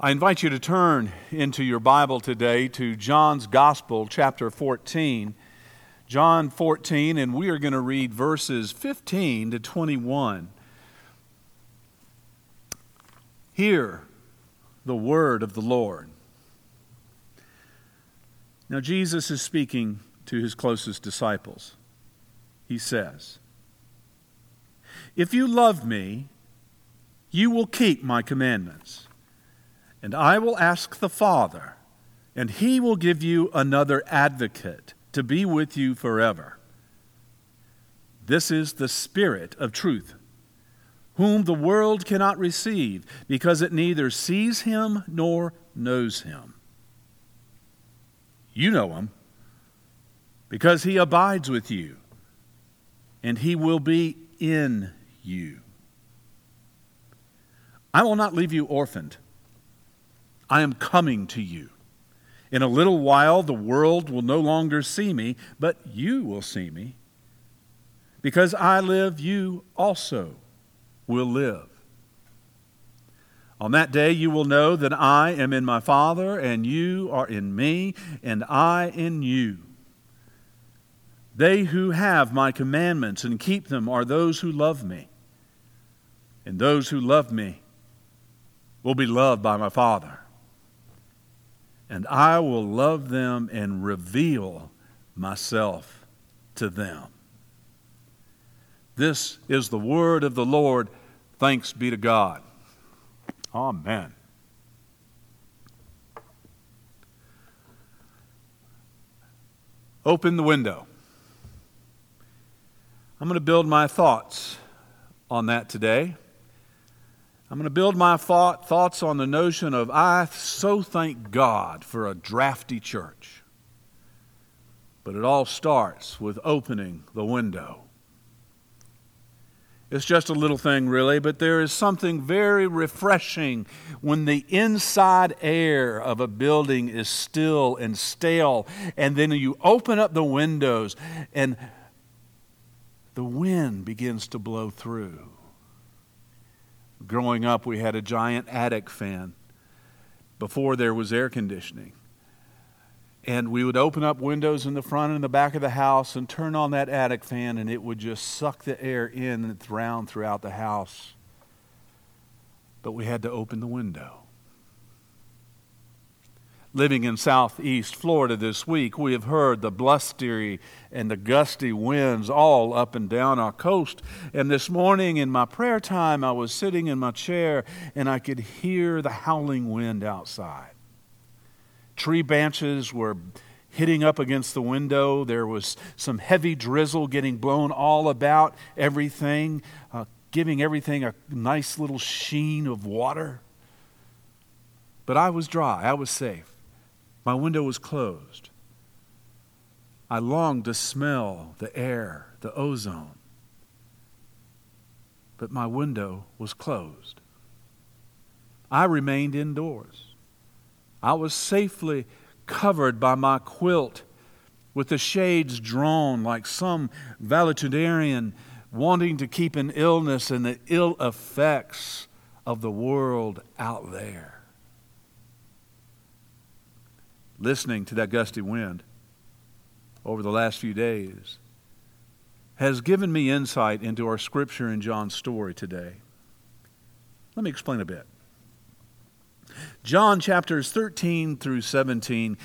I invite you to turn into your Bible today to John's Gospel, chapter 14. John 14, and we are going to read verses 15 to 21. Hear the word of the Lord. Now, Jesus is speaking to his closest disciples. He says, If you love me, you will keep my commandments. And I will ask the Father, and he will give you another advocate to be with you forever. This is the Spirit of truth, whom the world cannot receive, because it neither sees him nor knows him. You know him, because he abides with you, and he will be in you. I will not leave you orphaned. I am coming to you. In a little while, the world will no longer see me, but you will see me. Because I live, you also will live. On that day, you will know that I am in my Father, and you are in me, and I in you. They who have my commandments and keep them are those who love me. And those who love me will be loved by my Father and I will love them and reveal myself to them. This is the word of the Lord. Thanks be to God. Amen. Open the window. I'm going to build my thoughts on that today. I'm going to build my thought, thoughts on the notion of I so thank God for a drafty church. But it all starts with opening the window. It's just a little thing, really, but there is something very refreshing when the inside air of a building is still and stale, and then you open up the windows and the wind begins to blow through. Growing up, we had a giant attic fan before there was air conditioning. And we would open up windows in the front and the back of the house and turn on that attic fan, and it would just suck the air in and round throughout the house. But we had to open the window living in southeast Florida this week, we have heard the blustery and the gusty winds all up and down our coast. And this morning in my prayer time, I was sitting in my chair and I could hear the howling wind outside. Tree branches were hitting up against the window. There was some heavy drizzle getting blown all about everything, uh, giving everything a nice little sheen of water. But I was dry, I was safe. My window was closed. I longed to smell the air, the ozone. But my window was closed. I remained indoors. I was safely covered by my quilt with the shades drawn like some valetudinarian wanting to keep an illness and the ill effects of the world out there listening to that gusty wind over the last few days has given me insight into our scripture in John's story today. Let me explain a bit. John chapters 13 through 17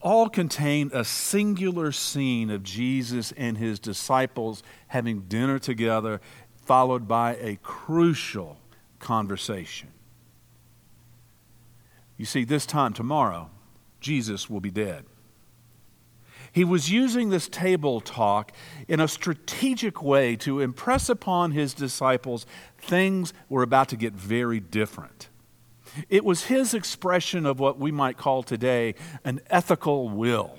all contain a singular scene of Jesus and his disciples having dinner together, followed by a crucial conversation. You see, this time tomorrow, Jesus will be dead. He was using this table talk in a strategic way to impress upon his disciples things were about to get very different. It was his expression of what we might call today an ethical will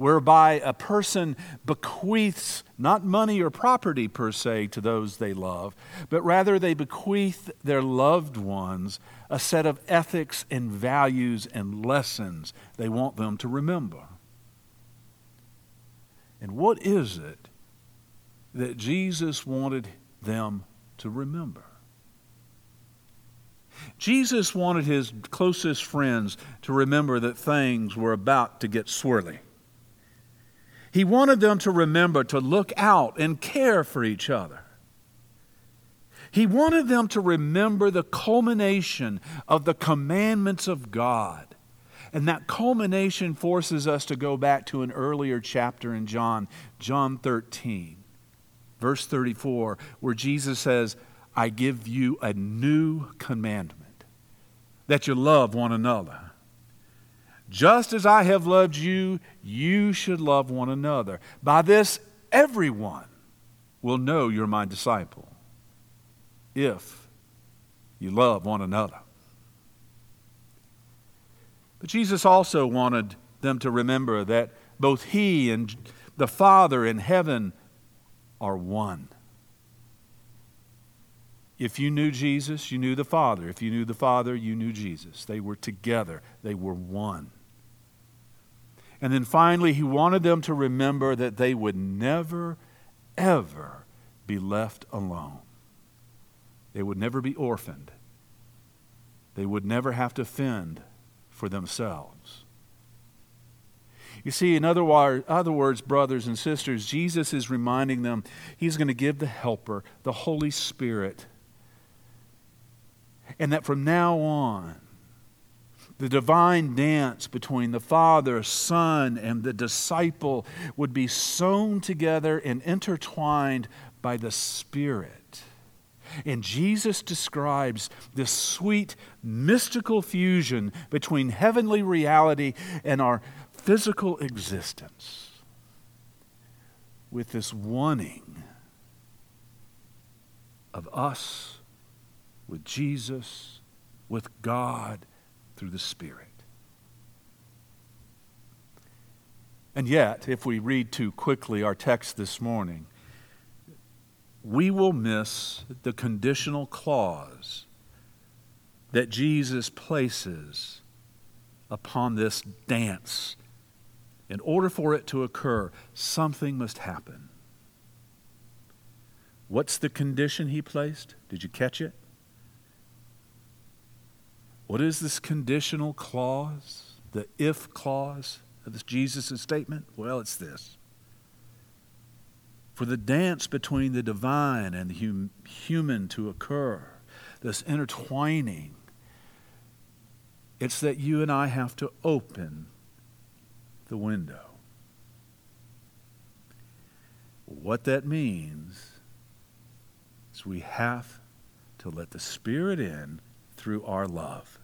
whereby a person bequeaths not money or property per se to those they love, but rather they bequeath their loved ones a set of ethics and values and lessons they want them to remember. And what is it that Jesus wanted them to remember? Jesus wanted his closest friends to remember that things were about to get swirly. He wanted them to remember to look out and care for each other. He wanted them to remember the culmination of the commandments of God. And that culmination forces us to go back to an earlier chapter in John, John 13, verse 34, where Jesus says, I give you a new commandment that you love one another. Just as I have loved you, you should love one another. By this, everyone will know you're my disciple if you love one another. But Jesus also wanted them to remember that both He and the Father in heaven are one. If you knew Jesus, you knew the Father. If you knew the Father, you knew Jesus. They were together, they were one. And then finally, he wanted them to remember that they would never, ever be left alone. They would never be orphaned. They would never have to fend for themselves. You see, in other, other words, brothers and sisters, Jesus is reminding them he's going to give the Helper, the Holy Spirit, and that from now on, the divine dance between the Father, Son, and the disciple would be sewn together and intertwined by the Spirit. And Jesus describes this sweet, mystical fusion between heavenly reality and our physical existence with this wanting of us with Jesus, with God through the Spirit. And yet, if we read too quickly our text this morning, we will miss the conditional clause that Jesus places upon this dance. In order for it to occur, something must happen. What's the condition he placed? Did you catch it? What is this conditional clause, the if clause of this Jesus' statement? Well, it's this. For the dance between the divine and the hum- human to occur, this intertwining, it's that you and I have to open the window. What that means is we have to let the Spirit in through our love.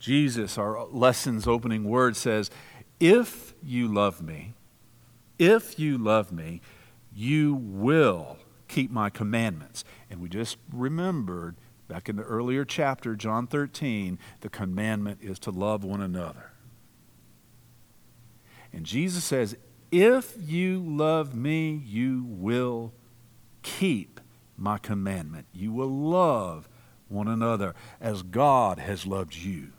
Jesus, our lesson's opening word says, If you love me, if you love me, you will keep my commandments. And we just remembered back in the earlier chapter, John 13, the commandment is to love one another. And Jesus says, If you love me, you will keep my commandment. You will love one another as God has loved you.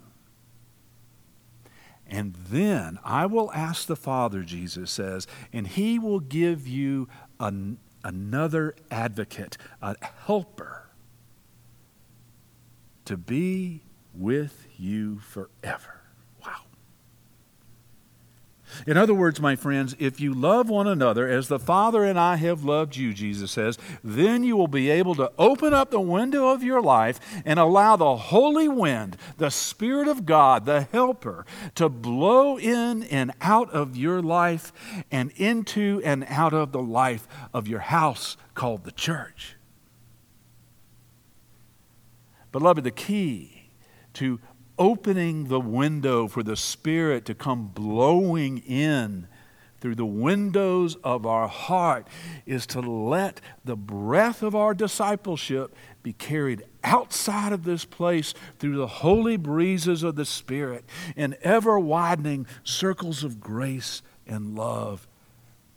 And then I will ask the Father, Jesus says, and he will give you an, another advocate, a helper, to be with you forever. In other words, my friends, if you love one another as the Father and I have loved you, Jesus says, then you will be able to open up the window of your life and allow the holy wind, the Spirit of God, the Helper, to blow in and out of your life and into and out of the life of your house called the church. Beloved, the key to opening the window for the Spirit to come blowing in through the windows of our heart is to let the breath of our discipleship be carried outside of this place through the holy breezes of the Spirit in ever widening circles of grace and love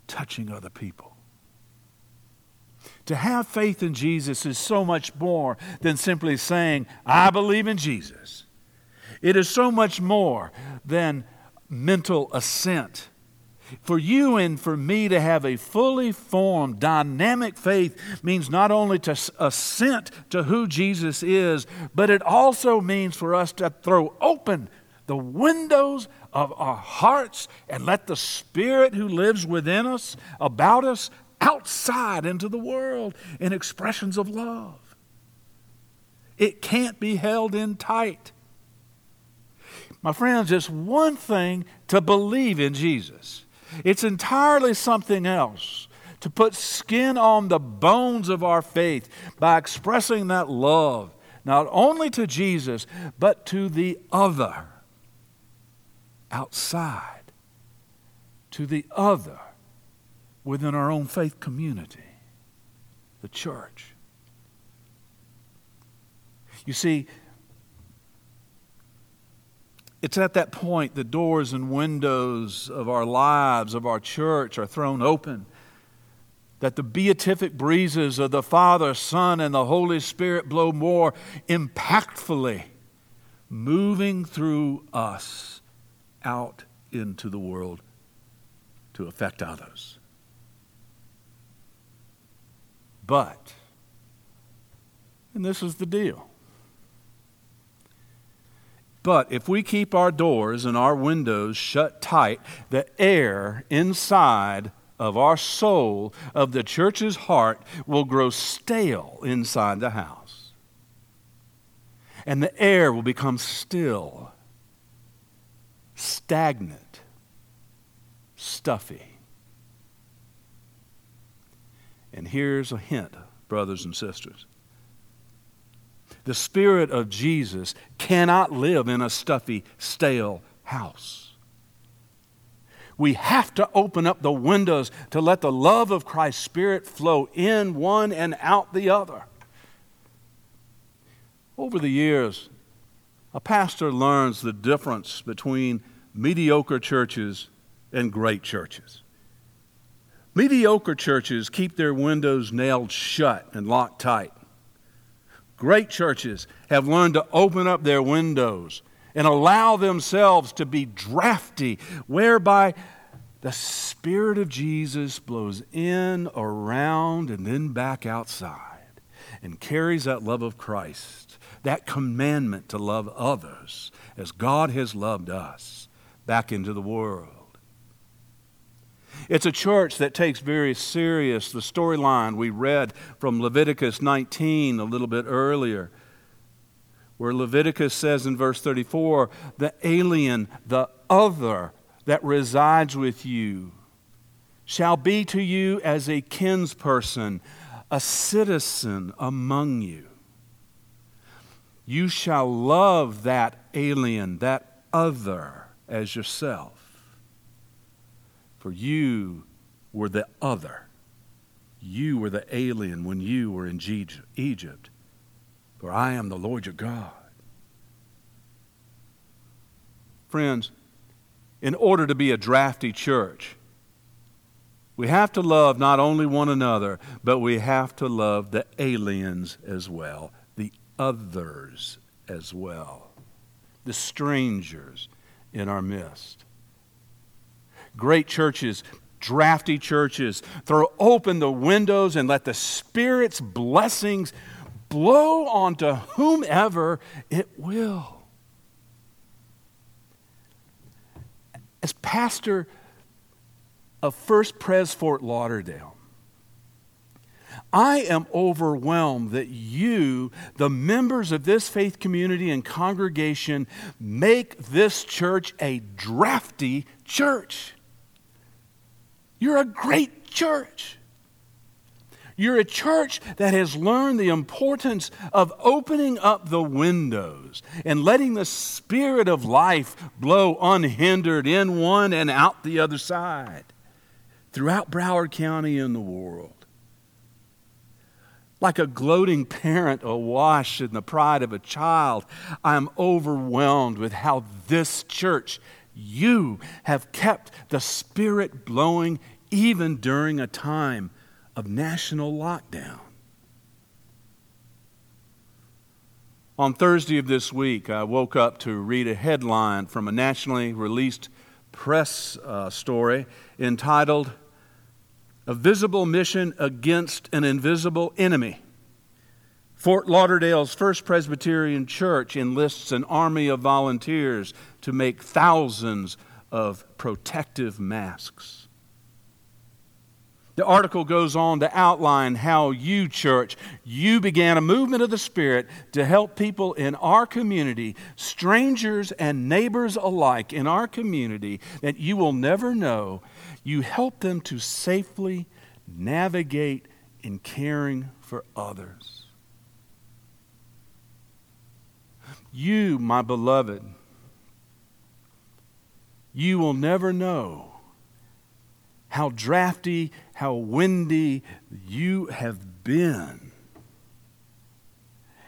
touching other people. To have faith in Jesus is so much more than simply saying, I believe in Jesus. It is so much more than mental assent. For you and for me to have a fully formed, dynamic faith means not only to assent to who Jesus is, but it also means for us to throw open the windows of our hearts and let the Spirit who lives within us, about us, outside into the world in expressions of love. It can't be held in tight. My friends, it's one thing to believe in Jesus, it's entirely something else to put skin on the bones of our faith by expressing that love, not only to Jesus, but to the other outside, to the other within our own faith community, the church. You see, it's at that point the doors and windows of our lives, of our church, are thrown open. That the beatific breezes of the Father, Son, and the Holy Spirit blow more impactfully, moving through us out into the world to affect others. But, and this is the deal. But if we keep our doors and our windows shut tight, the air inside of our soul, of the church's heart, will grow stale inside the house. And the air will become still, stagnant, stuffy. And here's a hint, brothers and sisters. The Spirit of Jesus cannot live in a stuffy, stale house. We have to open up the windows to let the love of Christ's Spirit flow in one and out the other. Over the years, a pastor learns the difference between mediocre churches and great churches. Mediocre churches keep their windows nailed shut and locked tight. Great churches have learned to open up their windows and allow themselves to be drafty, whereby the Spirit of Jesus blows in, around, and then back outside and carries that love of Christ, that commandment to love others as God has loved us, back into the world. It's a church that takes very serious the storyline we read from Leviticus 19 a little bit earlier, where Leviticus says in verse 34 the alien, the other that resides with you, shall be to you as a kinsperson, a citizen among you. You shall love that alien, that other, as yourself. For you were the other. You were the alien when you were in Egypt. For I am the Lord your God. Friends, in order to be a drafty church, we have to love not only one another, but we have to love the aliens as well, the others as well, the strangers in our midst great churches, drafty churches. Throw open the windows and let the Spirit's blessings blow onto whomever it will. As pastor of First Pres Fort Lauderdale, I am overwhelmed that you, the members of this faith community and congregation, make this church a drafty church. You're a great church. You're a church that has learned the importance of opening up the windows and letting the spirit of life blow unhindered in one and out the other side throughout Broward County and the world. Like a gloating parent awash in the pride of a child, I am overwhelmed with how this church, you, have kept the Spirit blowing even during a time of national lockdown. On Thursday of this week, I woke up to read a headline from a nationally released press uh, story entitled A Visible Mission Against an Invisible Enemy. Fort Lauderdale's First Presbyterian Church enlists an army of volunteers to make thousands of protective masks. The article goes on to outline how you, church, you began a movement of the Spirit to help people in our community, strangers and neighbors alike in our community, that you will never know. You help them to safely navigate in caring for others. You, my beloved, you will never know how drafty, how windy you have been.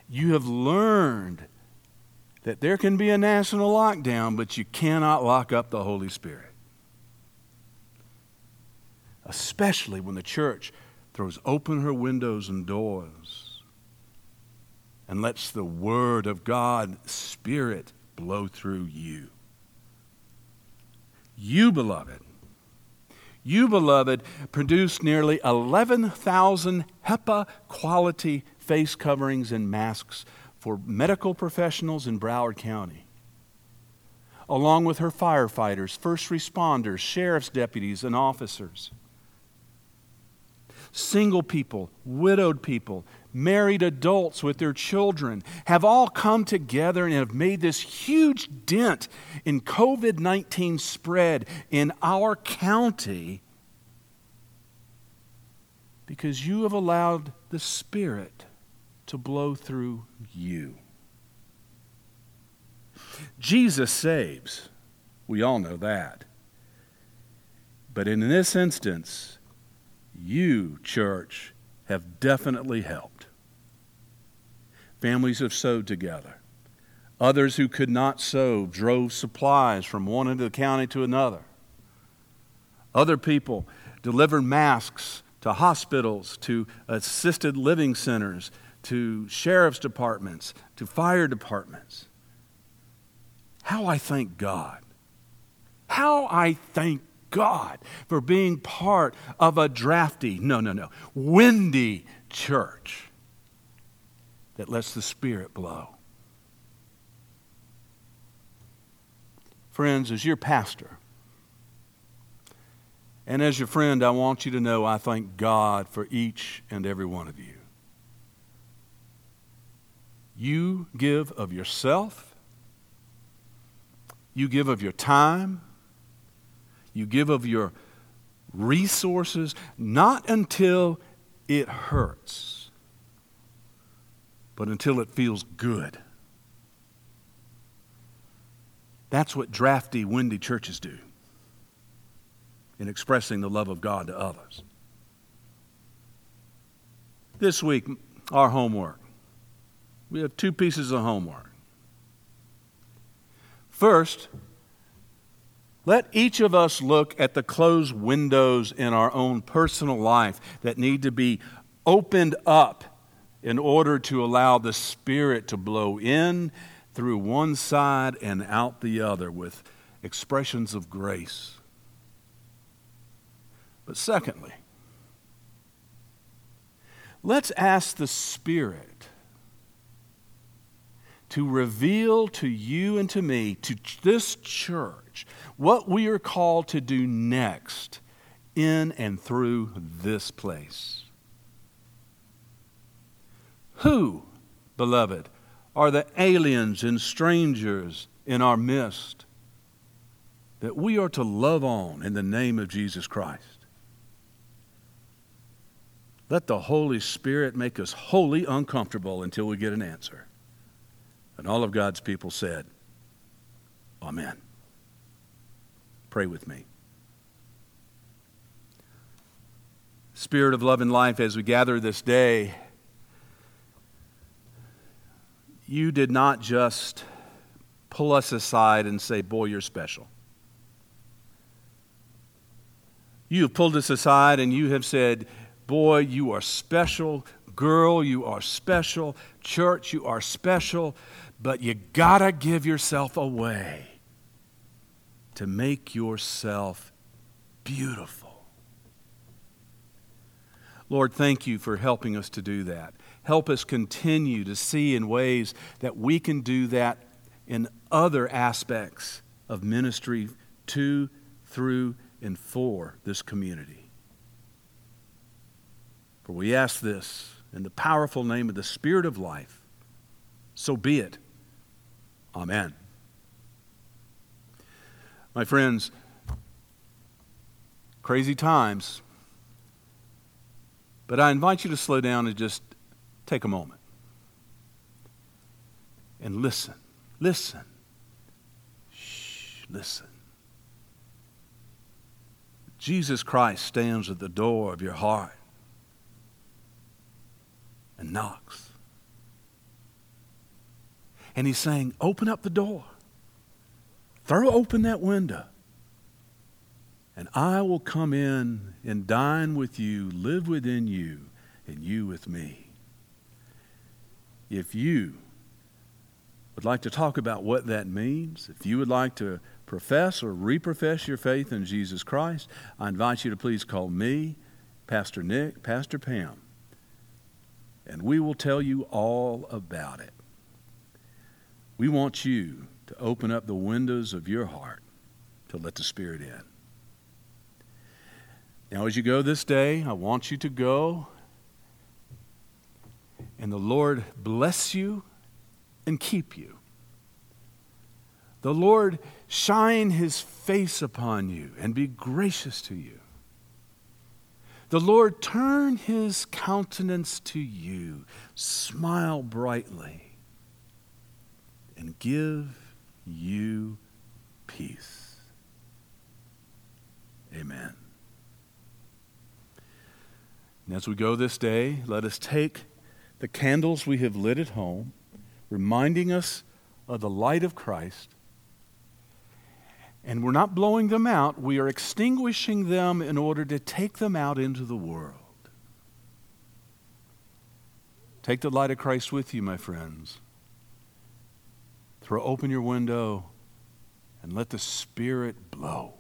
You have learned that there can be a national lockdown, but you cannot lock up the Holy Spirit. Especially when the church throws open her windows and doors and lets the Word of God, Spirit, blow through you. You, beloved, you, beloved, produced nearly 11,000 HEPA quality face coverings and masks for medical professionals in Broward County. Along with her firefighters, first responders, sheriff's deputies, and officers. Single people, widowed people, married adults with their children have all come together and have made this huge dent in COVID 19 spread in our county because you have allowed the Spirit to blow through you. Jesus saves. We all know that. But in this instance, you, church, have definitely helped. Families have sewed together. Others who could not sew drove supplies from one end of the county to another. Other people delivered masks to hospitals, to assisted living centers, to sheriff's departments, to fire departments. How I thank God. How I thank God for being part of a drafty, no, no, no, windy church that lets the Spirit blow. Friends, as your pastor, and as your friend, I want you to know I thank God for each and every one of you. You give of yourself, you give of your time, you give of your resources, not until it hurts but until it feels good. That's what drafty, windy churches do in expressing the love of God to others. This week, our homework. We have two pieces of homework. First, let each of us look at the closed windows in our own personal life that need to be opened up in order to allow the Spirit to blow in through one side and out the other with expressions of grace. But secondly, let's ask the Spirit to reveal to you and to me, to this church, what we are called to do next in and through this place. Who, beloved, are the aliens and strangers in our midst that we are to love on in the name of Jesus Christ? Let the Holy Spirit make us wholly uncomfortable until we get an answer. And all of God's people said, Amen. Pray with me. Spirit of love and life, as we gather this day, you did not just pull us aside and say, Boy, you're special. You have pulled us aside and you have said, Boy, you are special. Girl, you are special. Church, you are special. But you gotta give yourself away. to make yourself beautiful. Lord, thank you for helping us to do that. Help us continue to see in ways that we can do that in other aspects of ministry to, through, and for this community. For we ask this in the powerful name of the Spirit of life. So be it. Amen. My friends, crazy times, but I invite you to slow down and just take a moment and listen. Listen. Shh, listen. Jesus Christ stands at the door of your heart and knocks. And he's saying, Open up the door, throw open that window, and I will come in and dine with you, live within you, and you with me. If you would like to talk about what that means, if you would like to profess or reprofess your faith in Jesus Christ, I invite you to please call me, Pastor Nick, Pastor Pam, and we will tell you all about it. We want you to open up the windows of your heart to let the Spirit in. Now, as you go this day, I want you to go, and the Lord bless you and keep you. The Lord shine his face upon you and be gracious to you. The Lord turn his countenance to you, smile brightly, and give you peace. Amen. And as we go this day, let us take the candles we have lit at home reminding us of the light of Christ. And we're not blowing them out, we are extinguishing them in order to take them out into the world. Take the light of Christ with you, my friends. Throw open your window and let the Spirit blow.